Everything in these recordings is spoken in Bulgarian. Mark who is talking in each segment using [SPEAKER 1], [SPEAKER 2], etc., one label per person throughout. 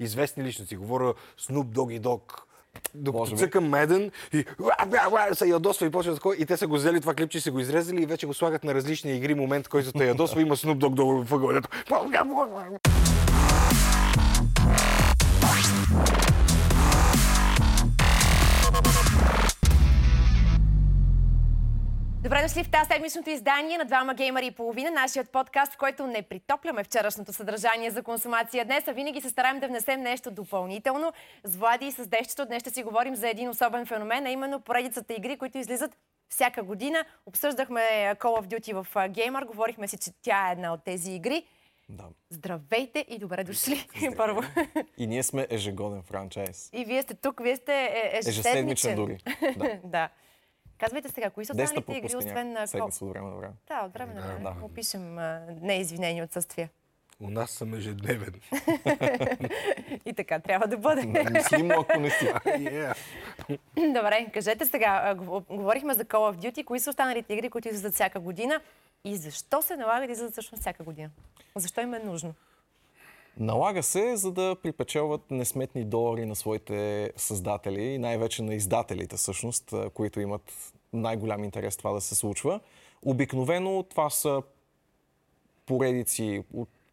[SPEAKER 1] известни личности. Говоря Snoop Doggy Dog, докато цъка меден и се ядосва и почва такова. И те са го взели това клипче, се го изрезали и вече го слагат на различни игри. Момент, който те ядосва, има Snoop Dogg долу в
[SPEAKER 2] Добре дошли в тази седмичното издание на двама геймари и половина, нашият подкаст, в който не притопляме вчерашното съдържание за консумация днес, а винаги се стараем да внесем нещо допълнително. С Влади и с Дещето днес ще си говорим за един особен феномен, а именно поредицата игри, които излизат всяка година. Обсъждахме Call of Duty в Gamer, говорихме си, че тя е една от тези игри.
[SPEAKER 3] Да.
[SPEAKER 2] Здравейте и добре дошли.
[SPEAKER 3] Здравейте.
[SPEAKER 2] Първо.
[SPEAKER 3] И ние сме ежегоден франчайз.
[SPEAKER 2] И вие сте тук, вие сте е- ежеседмичен.
[SPEAKER 3] Ежеседмичен дори. Да.
[SPEAKER 2] да. Казвайте сега, кои са останалите игри, освен на
[SPEAKER 3] Седмица от време на време.
[SPEAKER 2] Да, от време на време.
[SPEAKER 3] да.
[SPEAKER 2] Опишем неизвинени отсъствия.
[SPEAKER 1] У нас съм ежедневен.
[SPEAKER 2] И така трябва да бъде.
[SPEAKER 3] Мислимо, ако не си.
[SPEAKER 1] Yeah.
[SPEAKER 2] Добре, кажете сега, говорихме за Call of Duty, кои са останалите игри, които излизат всяка година и защо се налага да излизат всъщност всяка година? Защо им е нужно?
[SPEAKER 3] Налага се, за да припечелват несметни долари на своите създатели и най-вече на издателите, всъщност, които имат най-голям интерес това да се случва. Обикновено това са поредици,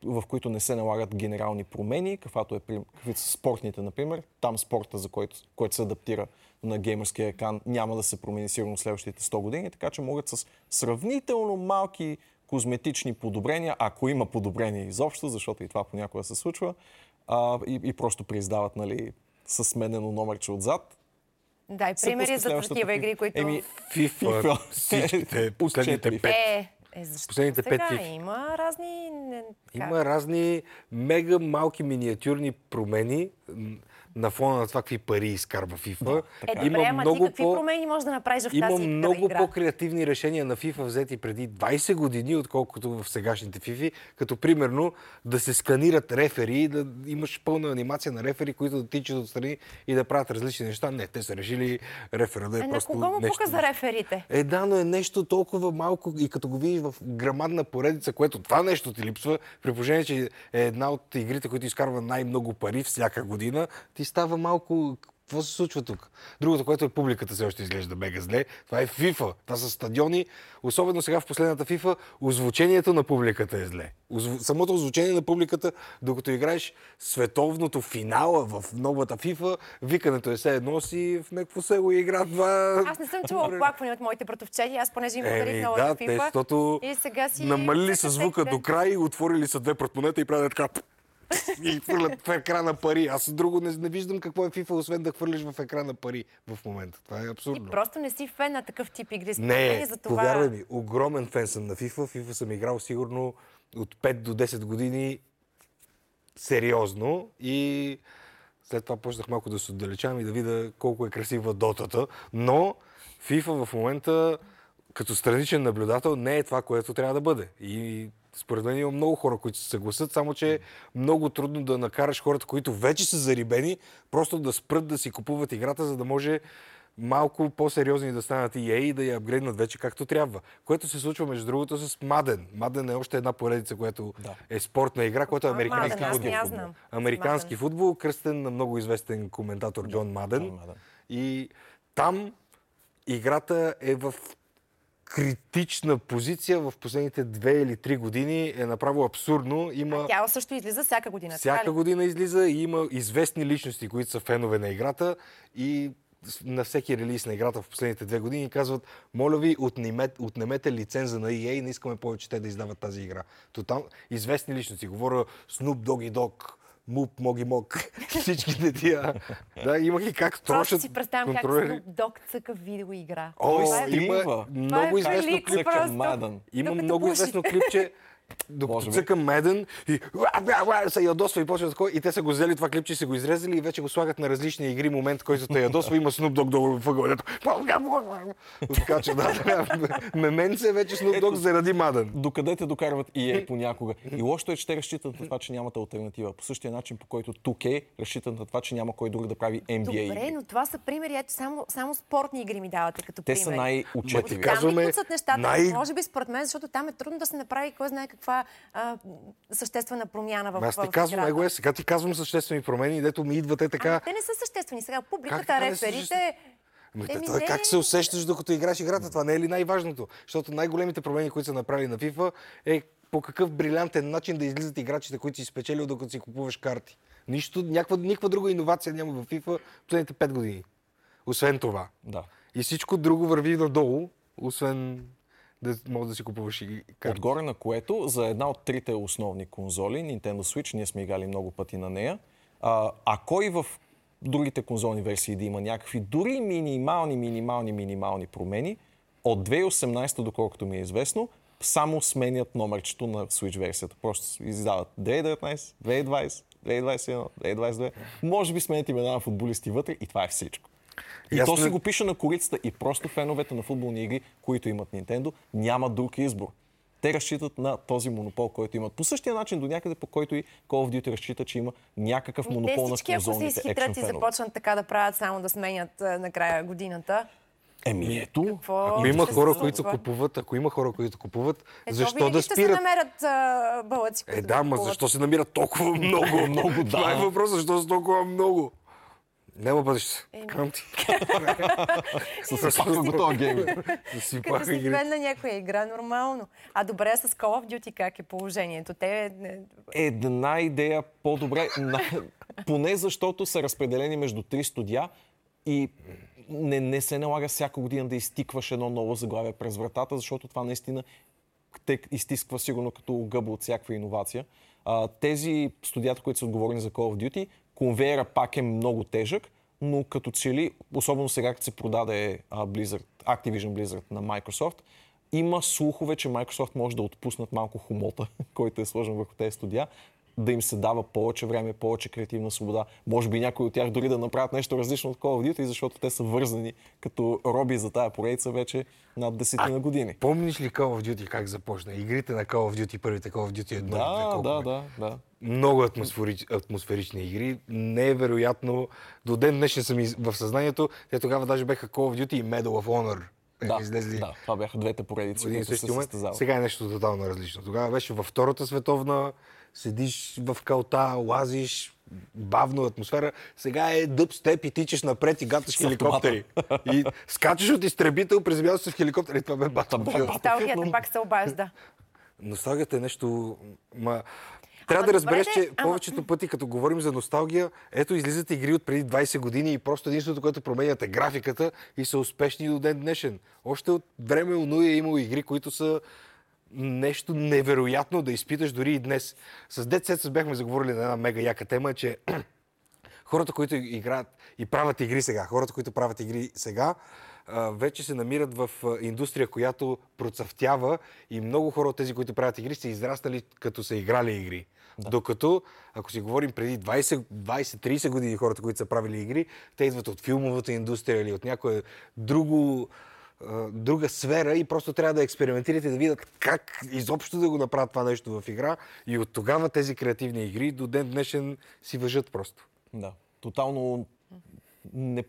[SPEAKER 3] в които не се налагат генерални промени, каквато е, каквито са спортните, например. Там спорта, за който, който се адаптира на геймърския екран, няма да се промени сигурно следващите 100 години, така че могат с сравнително малки козметични подобрения, ако има подобрения изобщо, защото и това понякога се случва, а, и, и просто прииздават нали, с сменено номерче отзад.
[SPEAKER 2] Дай примери за такива игри, които...
[SPEAKER 3] Еми,
[SPEAKER 1] FIFA, всичките, последните пет.
[SPEAKER 2] Е, е, защо
[SPEAKER 1] Последните
[SPEAKER 2] сега?
[SPEAKER 1] пет FIFA.
[SPEAKER 2] Има разни... Не,
[SPEAKER 1] Има разни мега малки миниатюрни промени на фона на това какви пари изкарва FIFA.
[SPEAKER 2] Е, добре, ама ти какви промени можеш да направиш в
[SPEAKER 1] Има
[SPEAKER 2] тази
[SPEAKER 1] много
[SPEAKER 2] игра?
[SPEAKER 1] по-креативни решения на FIFA взети преди 20 години, отколкото в сегашните FIFA, като примерно да се сканират рефери, да имаш пълна анимация на рефери, които да тичат отстрани и да правят различни неща. Не, те са решили рефера да е,
[SPEAKER 2] Е, на
[SPEAKER 1] просто
[SPEAKER 2] кого му
[SPEAKER 1] нещо...
[SPEAKER 2] пука за реферите?
[SPEAKER 1] Е, да, но е нещо толкова малко и като го видиш в грамадна поредица, което това нещо ти липсва, при положение, че е една от игрите, които изкарва най-много пари всяка година, ти става малко... Какво се случва тук? Другото, което е публиката, все още изглежда мега зле. Това е FIFA. Това са стадиони. Особено сега в последната FIFA, озвучението на публиката е зле. Самото озвучение на публиката, докато играеш световното финала в новата FIFA, викането е все едно си в някакво село и игра два...
[SPEAKER 2] Аз не съм чула оплакване от моите братовчети. Аз понеже им подарих много
[SPEAKER 1] да,
[SPEAKER 2] в
[SPEAKER 1] те,
[SPEAKER 2] FIFA.
[SPEAKER 1] защото
[SPEAKER 2] И сега си...
[SPEAKER 1] намалили са звука до край, отворили са две портмонета и правят така. И хвърлят в екрана пари. Аз друго не, не виждам какво е FIFA, освен да хвърлиш в екрана пари в момента. Това е абсурдно.
[SPEAKER 2] просто не си фен на такъв тип игри.
[SPEAKER 1] Не,
[SPEAKER 2] и за това...
[SPEAKER 1] повярвай ми, огромен фен съм на FIFA. FIFA съм играл сигурно от 5 до 10 години сериозно и след това почнах малко да се отдалечавам и да видя колко е красива дотата. Но FIFA в момента като страничен наблюдател не е това, което трябва да бъде. И според мен има много хора, които се съгласят, само че е много трудно да накараш хората, които вече са зарибени, просто да спрат да си купуват играта, за да може малко по-сериозни да станат EA и да я апгрейднат вече както трябва. Което се случва, между другото, с Маден. Маден е още една поредица, която
[SPEAKER 3] Да.
[SPEAKER 1] е спортна игра, която е американски
[SPEAKER 2] Madden, аз
[SPEAKER 1] футбол.
[SPEAKER 2] не я знам.
[SPEAKER 1] Американски
[SPEAKER 2] Madden.
[SPEAKER 1] футбол, кръстен на много известен коментатор Джон Маден.
[SPEAKER 3] Джон Маден.
[SPEAKER 1] И там играта е в критична позиция в последните две или три години. Е направо абсурдно. Има...
[SPEAKER 2] Тя също излиза всяка година.
[SPEAKER 1] Всяка година излиза и има известни личности, които са фенове на играта и на всеки релиз на играта в последните две години казват, моля ви, отнемете, отнемете лиценза на EA, не искаме повече те да издават тази игра. Тотал... Известни личности, говоря Snoop Doggy Dog, Муп, Моги Мог, всичките тия. Да, имах и как
[SPEAKER 2] Просто
[SPEAKER 1] трошат
[SPEAKER 2] си представям как. Snoop Dogg цъка видеоигра.
[SPEAKER 1] О,
[SPEAKER 2] Това е-
[SPEAKER 1] има
[SPEAKER 3] Това
[SPEAKER 2] е
[SPEAKER 1] много известно
[SPEAKER 2] велик
[SPEAKER 1] клип.
[SPEAKER 2] просто.
[SPEAKER 3] Цъка Мадън.
[SPEAKER 1] Има много известно клипче, докато цъка меден и се ядосва и почва такова. И те са го взели това клипче, се го изрезали и вече го слагат на различни игри. Момент, който те ядосва, има Snoop Dogg долу в ъгълето. Така че да, мемен се е вече Snoop Dogg заради Маден.
[SPEAKER 3] Докъде те докарват EA понякога. И лошото е, че те разчитат на това, че нямат альтернатива. По същия начин, по който 2K разчитат на това, че няма кой друг да прави NBA
[SPEAKER 2] Добре,
[SPEAKER 3] игри.
[SPEAKER 2] но това са примери. Ето само, само спортни игри ми давате като
[SPEAKER 3] Те
[SPEAKER 2] пример.
[SPEAKER 3] са най-отчетливи.
[SPEAKER 1] Ма ти казваме
[SPEAKER 2] нещата?
[SPEAKER 1] най-
[SPEAKER 2] Може би според мен, защото там е трудно да се направи кой знае какво някаква а, съществена промяна в
[SPEAKER 1] Аз ти казвам, его е, сега ти казвам съществени промени, дето ми идват е така.
[SPEAKER 2] Ама те не са съществени. Сега публиката, реферите...
[SPEAKER 1] Ами,
[SPEAKER 2] Еми,
[SPEAKER 1] той
[SPEAKER 2] не.
[SPEAKER 1] как се усещаш докато играеш играта? Това не е ли най-важното? Защото най-големите промени, които са направили на FIFA, е по какъв брилянтен начин да излизат играчите, които си спечелил, докато си купуваш карти. Нищо, някаква, никаква друга иновация няма в FIFA последните 5 години. Освен това.
[SPEAKER 3] Да.
[SPEAKER 1] И всичко друго върви надолу, освен да можеш да си купуваш и карти.
[SPEAKER 3] Отгоре на което, за една от трите основни конзоли, Nintendo Switch, ние сме играли много пъти на нея, а, ако и в другите конзолни версии да има някакви дори минимални, минимални, минимални промени, от 2018, доколкото ми е известно, само сменят номерчето на Switch версията. Просто издават 2019, 2020, 2021, 2022. Може би сменят имена на футболисти вътре и това е всичко. И
[SPEAKER 1] Ясно
[SPEAKER 3] то
[SPEAKER 1] е-
[SPEAKER 3] си го пише на корицата и просто феновете на футболни игри, които имат Nintendo, нямат друг избор. Те разчитат на този монопол, който имат. По същия начин до някъде, по който и Call of Duty разчита, че има някакъв монопол
[SPEAKER 2] те
[SPEAKER 3] на
[SPEAKER 2] всички, ако се
[SPEAKER 3] конзолните
[SPEAKER 2] изхитрят и започнат така да правят само да сменят а, накрая годината,
[SPEAKER 3] Еми ето,
[SPEAKER 2] какво
[SPEAKER 1] Ако има хора,
[SPEAKER 2] се
[SPEAKER 1] които купуват, ако има хора, които купуват,
[SPEAKER 2] Ето,
[SPEAKER 1] защо
[SPEAKER 2] винаги
[SPEAKER 1] да
[SPEAKER 2] ще се
[SPEAKER 1] спират?
[SPEAKER 2] намерят а, бълъци,
[SPEAKER 1] Е,
[SPEAKER 2] които
[SPEAKER 1] да, ма защо се намират толкова много?
[SPEAKER 3] Много,
[SPEAKER 1] Това е
[SPEAKER 3] да.
[SPEAKER 1] въпросът, защо са толкова много? Няма бъдеще.
[SPEAKER 2] Еми.
[SPEAKER 1] Кам ти.
[SPEAKER 3] се съпаха го този гейм.
[SPEAKER 2] Като си фен на някоя игра, нормално. А добре, с Call of Duty как е положението? Те... не-
[SPEAKER 3] Една идея по-добре, поне защото са разпределени между три студия и не, не се налага всяка година да изтикваш едно ново заглавие през вратата, защото това наистина те изтисква сигурно като гъба от всякаква иновация. А, тези студията, които са отговорни за Call of Duty, конвейера пак е много тежък, но като че ли, особено сега, като се продаде Blizzard, Activision Blizzard на Microsoft, има слухове, че Microsoft може да отпуснат малко хумота, който е сложен върху тези студия, да им се дава повече време, повече креативна свобода. Може би някои от тях дори да направят нещо различно от Call of Duty, защото те са вързани като роби за тая поредица вече над десетина години.
[SPEAKER 1] Помниш ли Call of Duty как започна? Игрите на Call of Duty, първите Call of Duty едно и две,
[SPEAKER 3] Да,
[SPEAKER 1] колко
[SPEAKER 3] да, да, да.
[SPEAKER 1] Много атмосферич, атмосферични игри. Не е. До ден днешен съм в съзнанието. Те тогава даже беха Call of Duty и Medal of Honor.
[SPEAKER 3] Да,
[SPEAKER 1] излезли
[SPEAKER 3] да, това бяха двете поредици, които се състезават.
[SPEAKER 1] Сега е нещо тотално различно. Тогава беше във Втората световна, седиш в калта, лазиш, бавно атмосфера. Сега е дъбстеп и тичаш напред и гаташ хеликоптери. И скачаш от изтребител, приземяваш се в хеликоптери. Това бе Battlefield.
[SPEAKER 2] Носталгията пак се обажда.
[SPEAKER 1] Носталгията е нещо... Ма... Трябва да разбереш, че
[SPEAKER 2] ама-
[SPEAKER 1] повечето пъти, като говорим за носталгия, ето излизат игри от преди 20 години и просто единственото, което променят е графиката и са успешни до ден днешен. Още от време Онуя е имало игри, които са нещо невероятно да изпиташ дори и днес. С Dead бяхме заговорили на една мега яка тема, че хората, които играят и правят игри сега, хората, които правят игри сега, вече се намират в индустрия, която процъфтява и много хора от тези, които правят игри, са израснали като са играли игри. Да. Докато, ако си говорим преди 20 20-30 години хората, които са правили игри, те идват от филмовата индустрия или от някое друго друга сфера и просто трябва да експериментирате да видят как изобщо да го направят това нещо в игра и от тогава тези креативни игри до ден днешен си въжат просто.
[SPEAKER 3] Да. Тотално не,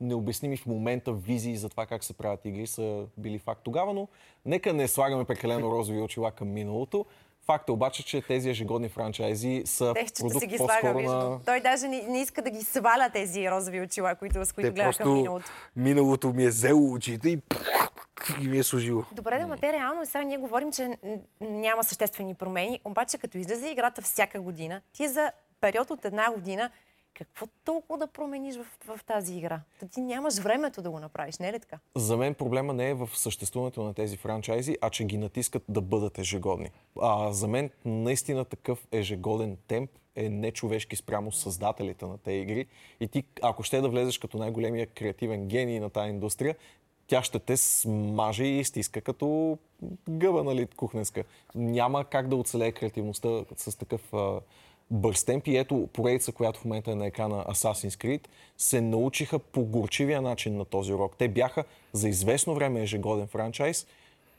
[SPEAKER 3] необясними в момента визии за това как се правят игри са били факт тогава, но нека не слагаме прекалено розови очила към миналото. Факт е обаче, че тези ежегодни франчайзи са
[SPEAKER 2] Техчето
[SPEAKER 3] продукт
[SPEAKER 2] си ги слага,
[SPEAKER 3] на...
[SPEAKER 2] Той даже не, не иска да ги сваля тези розови очила, които, с които
[SPEAKER 1] Те просто
[SPEAKER 2] миналото.
[SPEAKER 1] миналото ми е взело очите и, и ми е служило.
[SPEAKER 2] Добре, да, ма те реално сега ние говорим, че няма съществени промени, обаче като излезе играта всяка година, ти за период от една година, какво толкова да промениш в, в тази игра? Та ти нямаш времето да го направиш, не е ли така?
[SPEAKER 3] За мен проблема не е в съществуването на тези франчайзи, а че ги натискат да бъдат ежегодни. А, за мен наистина такъв ежегоден темп е нечовешки спрямо създателите на тези игри. И ти, ако ще да влезеш като най-големия креативен гений на тази индустрия, тя ще те смаже и стиска като гъба, нали, кухненска. Няма как да оцелее креативността с такъв бърз темп. И ето поредица, която в момента е на екрана Assassin's Creed, се научиха по горчивия начин на този урок. Те бяха за известно време ежегоден франчайз,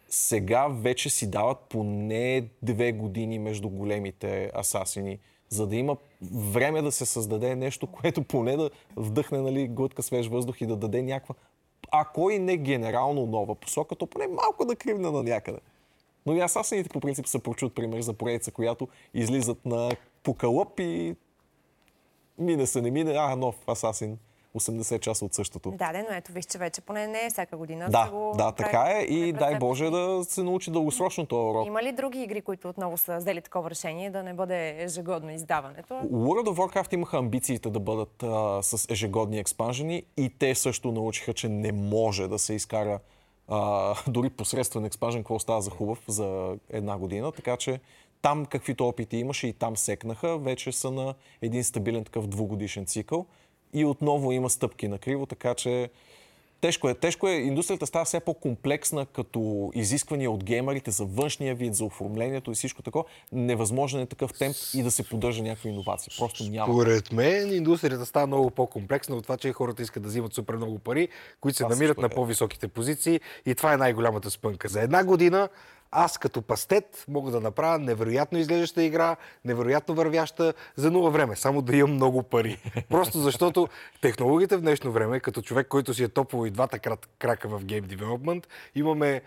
[SPEAKER 3] сега вече си дават поне две години между големите асасини, за да има време да се създаде нещо, което поне да вдъхне нали, глътка свеж въздух и да даде някаква, ако и не генерално нова посока, то поне малко да кривне на някъде. Но и асасините по принцип са прочут пример за поредица, която излизат на покълъп и мине се, не мине, а, нов асасин. 80 часа от същото.
[SPEAKER 2] Да, да, но ето виж, че вече поне не е всяка година.
[SPEAKER 3] Да,
[SPEAKER 2] го
[SPEAKER 3] да, така е и дай Боже да се научи дългосрочно този урок.
[SPEAKER 2] Има ли други игри, които отново са взели такова решение да не бъде ежегодно издаването?
[SPEAKER 3] World of Warcraft имаха амбициите да бъдат а, с ежегодни експанжени и те също научиха, че не може да се изкара а, дори посредствен експанжен, какво става за хубав за една година. Така че там каквито опити имаше и там секнаха, вече са на един стабилен такъв двугодишен цикъл. И отново има стъпки на криво, така че Тежко е. Тежко е. Индустрията става все по-комплексна като изисквания от геймерите за външния вид, за оформлението и всичко такова. Невъзможен е такъв темп и да се поддържа някакви иновации. Просто няма.
[SPEAKER 1] Според мен индустрията става много по-комплексна от това, че хората искат да взимат супер много пари, които се
[SPEAKER 3] Това
[SPEAKER 1] намират на по-високите позиции и това е най-голямата спънка. За една година аз като пастет мога да направя невероятно изглеждаща игра, невероятно вървяща за нула време, само да имам много пари. Просто защото технологията в днешно време, като човек, който си е топово и двата крака в гейм девелопмент, имаме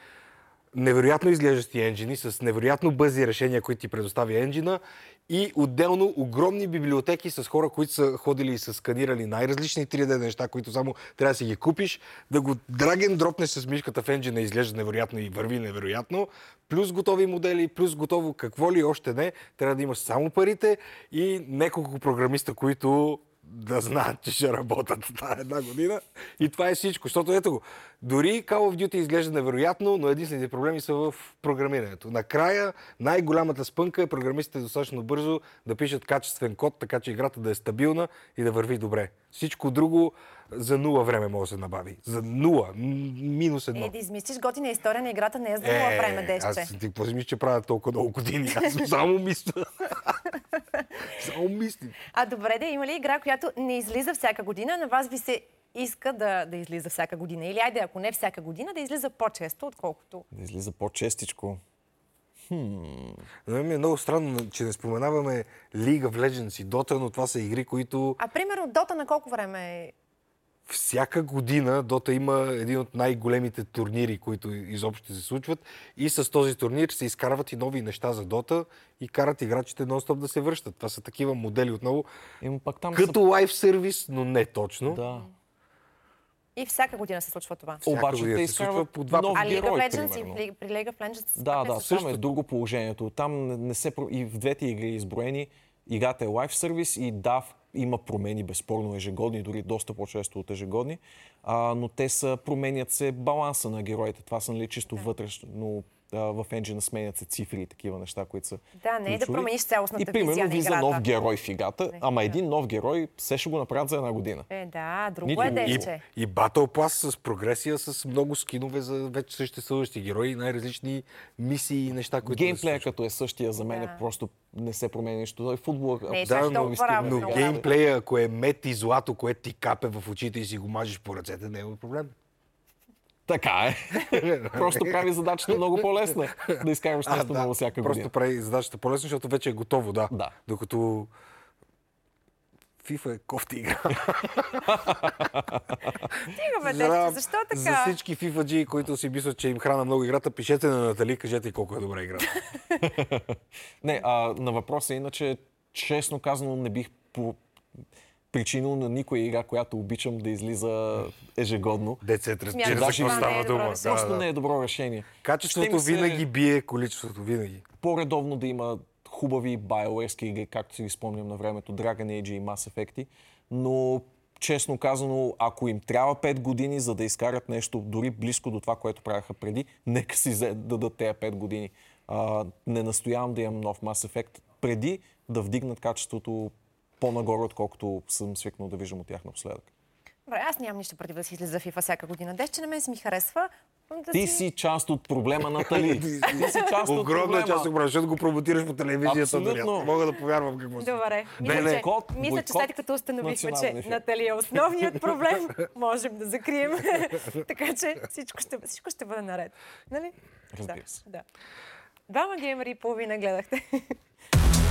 [SPEAKER 1] невероятно изглеждащи енджини с невероятно бързи решения, които ти предоставя енджина и отделно огромни библиотеки с хора, които са ходили и са сканирали най-различни 3D неща, които само трябва да си ги купиш, да го драген дропнеш с мишката в енджина, изглежда невероятно и върви невероятно, плюс готови модели, плюс готово какво ли още не, трябва да имаш само парите и няколко програмиста, които да знаят, че ще работят тази една година. И това е всичко. Защото ето го, дори Call of Duty изглежда невероятно, но единствените проблеми са в програмирането. Накрая най-голямата спънка е програмистите достатъчно бързо да пишат качествен код, така че играта да е стабилна и да върви добре. Всичко друго за нула време може да се набави. За нула. Минус едно.
[SPEAKER 2] Е, да измислиш готина история на играта не е за нула време, десче.
[SPEAKER 1] аз ти какво мисля, че правя толкова много години? Аз само мисля. само мисля.
[SPEAKER 2] А добре, да има ли игра, която не излиза всяка година, на вас ви се иска да, да излиза всяка година? Или айде, ако не всяка година, да излиза по-често, отколкото.
[SPEAKER 3] Да излиза по-честичко.
[SPEAKER 1] На мен ми е много странно, че не споменаваме League of Legends и Dota, но това са игри, които
[SPEAKER 2] А примерно Дота на колко време е?
[SPEAKER 1] Всяка година Дота има един от най-големите турнири, които изобщо се случват. И с този турнир се изкарват и нови неща за Дота и карат играчите нон-стоп да се връщат. Това са такива модели отново,
[SPEAKER 3] Има пак там
[SPEAKER 1] като лайф сервис, но не точно.
[SPEAKER 3] са... Да.
[SPEAKER 2] И всяка година се случва това.
[SPEAKER 1] Всяка
[SPEAKER 3] Обаче
[SPEAKER 1] година
[SPEAKER 3] те
[SPEAKER 1] се случва
[SPEAKER 3] изкарват
[SPEAKER 1] по два
[SPEAKER 3] нов
[SPEAKER 2] А League of Legends и при, League of Legends
[SPEAKER 3] Да, да,
[SPEAKER 2] случва.
[SPEAKER 3] е друго положението. Там не, не се... И в двете игри изброени, играта е лайф сервис и в- има промени, безспорно ежегодни, дори доста по-често от ежегодни, а, но те са, променят се баланса на героите. Това са нали, чисто вътрешно а, в енджина сменят се цифри и такива неща, които са
[SPEAKER 2] Да, не е да
[SPEAKER 3] ключови.
[SPEAKER 2] промениш цялостната
[SPEAKER 3] И примерно
[SPEAKER 2] визия на играта.
[SPEAKER 3] нов герой в играта,
[SPEAKER 2] Не,
[SPEAKER 3] ама
[SPEAKER 2] да.
[SPEAKER 3] един нов герой все ще го направят за една година.
[SPEAKER 2] Е, да, друго
[SPEAKER 3] Нито-
[SPEAKER 2] е
[SPEAKER 3] и-
[SPEAKER 1] И,
[SPEAKER 2] дече.
[SPEAKER 1] и Battle Pass с прогресия, с много скинове за вече съществуващи герои, най-различни мисии и неща, които... да
[SPEAKER 3] Геймплея като е същия за мен,
[SPEAKER 2] Да.
[SPEAKER 3] просто не се променя нищо. Той футбол
[SPEAKER 2] Не е
[SPEAKER 3] до
[SPEAKER 1] Но
[SPEAKER 3] играта.
[SPEAKER 1] геймплея, ако е мет и злато, което ти капе в очите и си го мажеш по ръцете, не е проблем.
[SPEAKER 3] Така е. Просто прави задачата много по-лесна да изкарваш нещо ново всяка
[SPEAKER 1] Просто
[SPEAKER 3] година.
[SPEAKER 1] прави задачата по-лесно, защото вече е готово, да.
[SPEAKER 3] Да.
[SPEAKER 1] Докато FIFA е кофти игра.
[SPEAKER 2] Стига, бе,
[SPEAKER 1] За-
[SPEAKER 2] дече, защо
[SPEAKER 1] За
[SPEAKER 2] така?
[SPEAKER 1] всички FIFA-джи, които си мислят, че им храна много играта, пишете на Натали, кажете колко е добра играта.
[SPEAKER 3] Не, а, на въпроса иначе, честно казано, не бих по... причинил на никоя игра, която обичам да излиза ежегодно.
[SPEAKER 1] Децет
[SPEAKER 2] Смятам,
[SPEAKER 1] разбира за
[SPEAKER 3] че
[SPEAKER 1] какво
[SPEAKER 2] е
[SPEAKER 1] става
[SPEAKER 2] добро
[SPEAKER 1] дума.
[SPEAKER 2] решение.
[SPEAKER 3] Просто
[SPEAKER 1] Да,
[SPEAKER 3] не е добро решение.
[SPEAKER 1] Качеството
[SPEAKER 3] се
[SPEAKER 1] винаги бие количеството, винаги.
[SPEAKER 3] По-редовно да има хубави BioWare игри, както си ги спомням на времето, Dragon Age и Mass Effect, но честно казано, ако им трябва 5 години, за да изкарат нещо дори близко до това, което правяха преди, нека си дадат тези 5 години. А, не настоявам да имам нов Mass Effect преди да вдигнат качеството по-нагоре, отколкото съм свикнал да виждам от тях напоследък.
[SPEAKER 2] Добре, аз нямам нищо против да си излиза FIFA всяка година. Дече на мен си ми харесва. Да
[SPEAKER 3] Ти си част от проблема, Натали. Ти си част от
[SPEAKER 1] Огромна част от проблема, защото го промотираш по телевизията.
[SPEAKER 3] Абсолютно.
[SPEAKER 1] Дори. Мога да повярвам какво си.
[SPEAKER 2] Добре. Мисля,
[SPEAKER 1] не.
[SPEAKER 2] че,
[SPEAKER 3] Бойкот,
[SPEAKER 2] мисля, че след като установихме, че. Натали е основният проблем, можем да закрием. така че всичко ще, всичко ще бъде наред. Нали?
[SPEAKER 3] Разбира
[SPEAKER 2] да,
[SPEAKER 3] се.
[SPEAKER 2] Да. Двама геймери и половина гледахте.